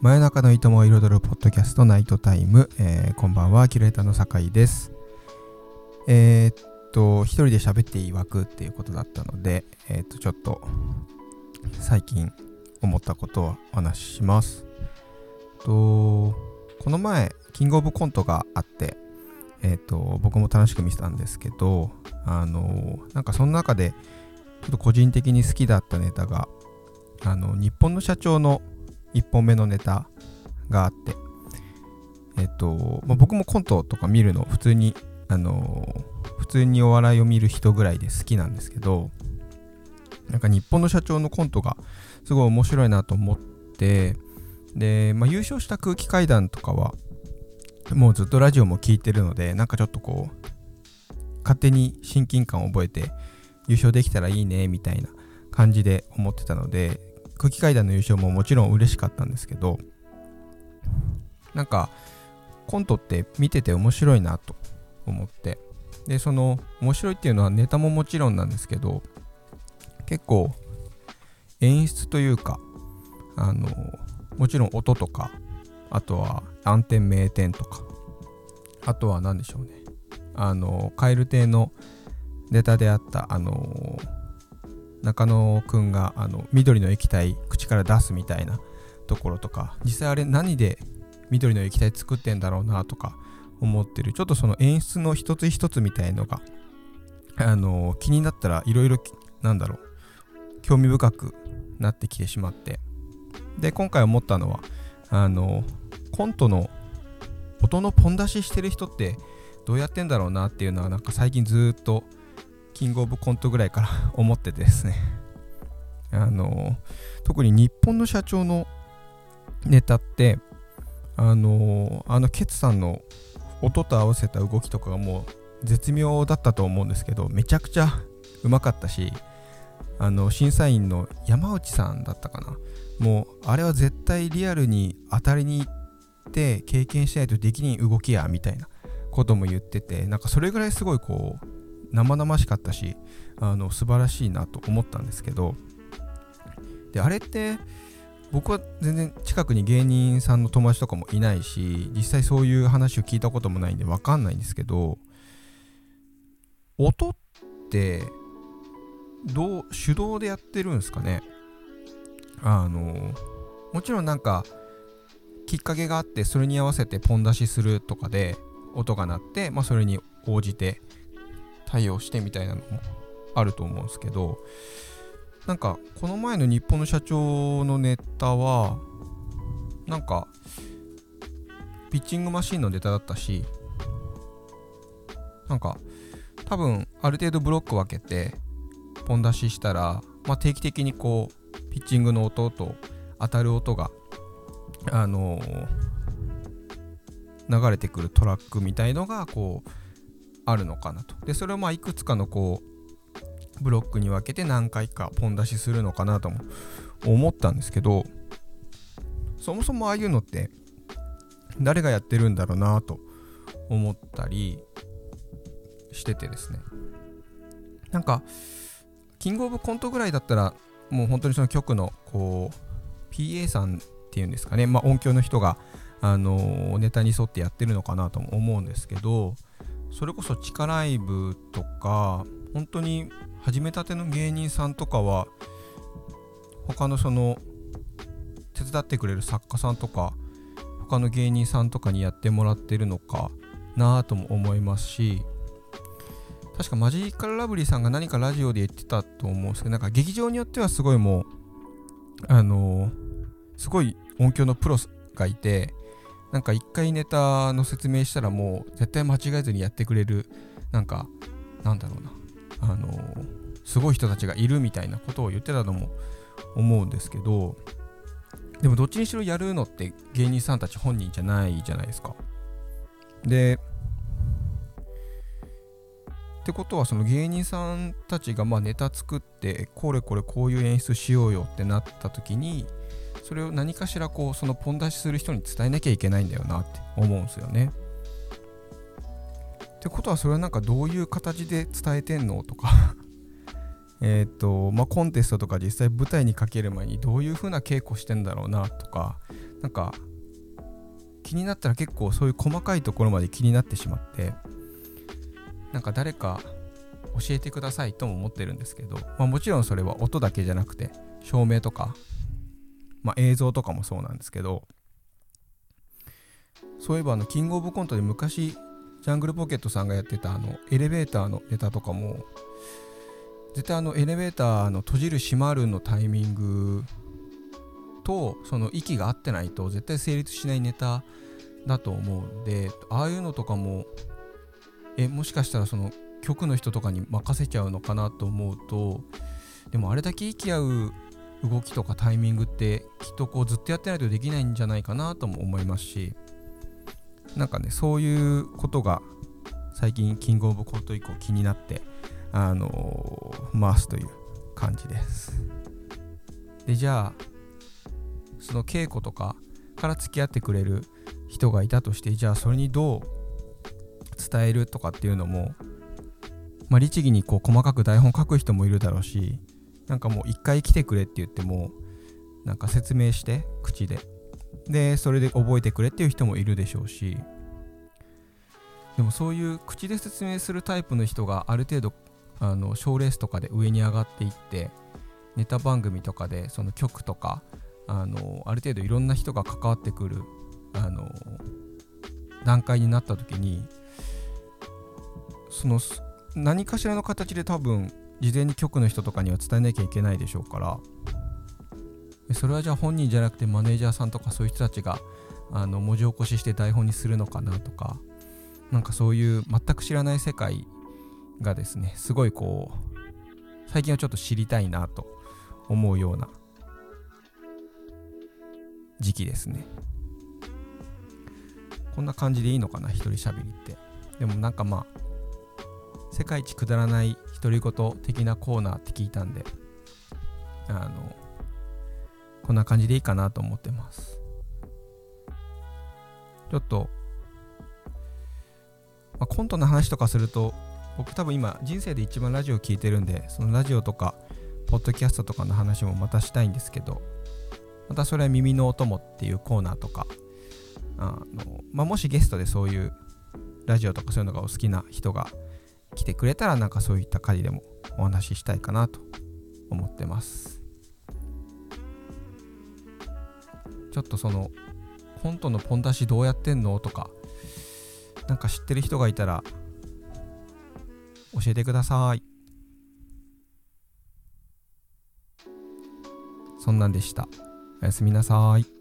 真夜中のいともを彩るポッドキャストナイトタイム、えーこんばんはキュレーターの酒井です。えーっと一人で喋っていわくっていうことだったのでえーっとちょっと最近思ったことをお話しします。とこの前キングオブコントがあってえっと僕も楽しく見てたんですけどあのなんかその中でちょっと個人的に好きだったネタがあの日本の社長の1本目のネタがあってえっと、まあ、僕もコントとか見るの普通にあの普通にお笑いを見る人ぐらいで好きなんですけどなんか日本の社長のコントがすごい面白いなと思ってで、まあ、優勝した空気階段とかはもうずっとラジオも聞いてるのでなんかちょっとこう勝手に親近感を覚えて優勝できたらいいねみたいな感じで思ってたので空気階段の優勝ももちろん嬉しかったんですけどなんかコントって見てて面白いなと思ってでその面白いっていうのはネタももちろんなんですけど結構演出というかあのもちろん音とかあとは暗点名点とかあとは何でしょうね。あの蛙亭のネタであったあの中野くんがあの緑の液体口から出すみたいなところとか実際あれ何で緑の液体作ってんだろうなとか思ってる。ちょっとその演出の一つ一つみたいのがあの気になったらいろいろなんだろう興味深くなってきてしまって。で今回思ったのはあのコントの音のポン出ししてる人ってどうやってんだろうなっていうのはなんか最近ずっとキングオブコントぐらいから 思っててですね。あの特に日本の社長のネタってあのあのケツさんの音と合わせた動きとかがもう絶妙だったと思うんですけどめちゃくちゃうまかったしあの審査員の山内さんだったかな。もうあれは絶対リアルに当たりに行って経験しないとできに動きやみたいなことも言っててなんかそれぐらいすごいこう生々しかったしあの素晴らしいなと思ったんですけどであれって僕は全然近くに芸人さんの友達とかもいないし実際そういう話を聞いたこともないんで分かんないんですけど音ってどう手動でやってるんですかね？あのもちろんなんかきっかけがあってそれに合わせてポン出しするとかで音が鳴って、まあ、それに応じて対応してみたいなのもあると思うんですけどなんかこの前の日本の社長のネタはなんかピッチングマシンのネタだったしなんか多分ある程度ブロック分けてポン出ししたら、まあ、定期的にこうピッチングの音と当たる音があのー流れてくるトラックみたいのがこうあるのかなと。でそれをまあいくつかのこうブロックに分けて何回かポン出しするのかなとも思ったんですけどそもそもああいうのって誰がやってるんだろうなと思ったりしててですね。なんかキングオブコントぐらいだったらもう本当にその局のこう PA さんっていうんですかね、まあ、音響の人があのネタに沿ってやってるのかなとも思うんですけどそれこそ地下ライブとか本当に始めたての芸人さんとかは他のその手伝ってくれる作家さんとか他の芸人さんとかにやってもらってるのかなぁとも思いますし確かマジカルラブリーさんが何かラジオで言ってたと思うんですけどなんか劇場によってはすごいもうあのすごい音響のプロがいてなんか一回ネタの説明したらもう絶対間違えずにやってくれるなんかなんだろうな。あのすごい人たちがいるみたいなことを言ってたのも思うんですけどでもどっちにしろやるのって芸人さんたち本人じゃないじゃないですか。でってことはその芸人さんたちがまあネタ作ってこれこれこういう演出しようよってなった時にそれを何かしらこうそのポン出しする人に伝えなきゃいけないんだよなって思うんですよね。ってことはそれはなんかどういう形で伝えてんのとか。えっとまあコンテストとか実際舞台にかける前にどういう風な稽古してんだろうなとか。なんか気になったら結構そういう細かいところまで気になってしまって。なんか誰か教えてくださいとも思ってるんですけど、まあ、もちろんそれは音だけじゃなくて照明とか、まあ、映像とかもそうなんですけどそういえばあのキングオブコントで昔ジャングルポケットさんがやってたあのエレベーターのネタとかも絶対あのエレベーターの閉じる閉まるのタイミングとその息が合ってないと絶対成立しないネタだと思うんでああいうのとかもえもしかしたらその局の人とかに任せちゃうのかなと思うとでもあれだけ息合う動きとかタイミングってきっとこうずっとやってないとできないんじゃないかなとも思いますしなんかねそういうことが最近キングオブコント以降気になってあのー、回すという感じです。でじゃあその稽古とかから付き合ってくれる人がいたとしてじゃあそれにどう伝えるとかっていうのもまあ、律儀にこう細かく台本書く人もいるだろうしなんかもう一回来てくれって言ってもなんか説明して口で。でそれで覚えてくれっていう人もいるでしょうし。でもそういう口で説明するタイプの人がある程度あの賞レースとかで上に上がっていってネタ番組とかでその曲とかあのある程度いろんな人が関わってくるあの段階になった時にその何かしらの形で多分事前に局の人とかには伝えなきゃいけないでしょうから。それはじゃあ本人じゃなくてマネージャーさんとかそういう人たちがあの文字起こしして台本にするのかなとかなんかそういう全く知らない世界がですねすごいこう最近はちょっと知りたいなと思うような時期ですね。こんな感じでいいのかな一人喋りって。でもなんかまあ世界一くだらない独り言的なコーナーって聞いたんであのこんな感じでいいかなと思ってます。ちょっと、まあ、コントの話とかすると僕多分今人生で一番ラジオ聴いてるんでそのラジオとかポッドキャストとかの話もまたしたいんですけどまたそれは耳のお供っていうコーナーとかあの、まあ、もしゲストでそういうラジオとかそういうのがお好きな人が来てくれたらなんかそういった回でもお話ししたいかなと思ってます。ちょっとそのコントのポン出しどうやってんのとかなんか知ってる人がいたら教えてください。そんなんでした。おやすみなさい。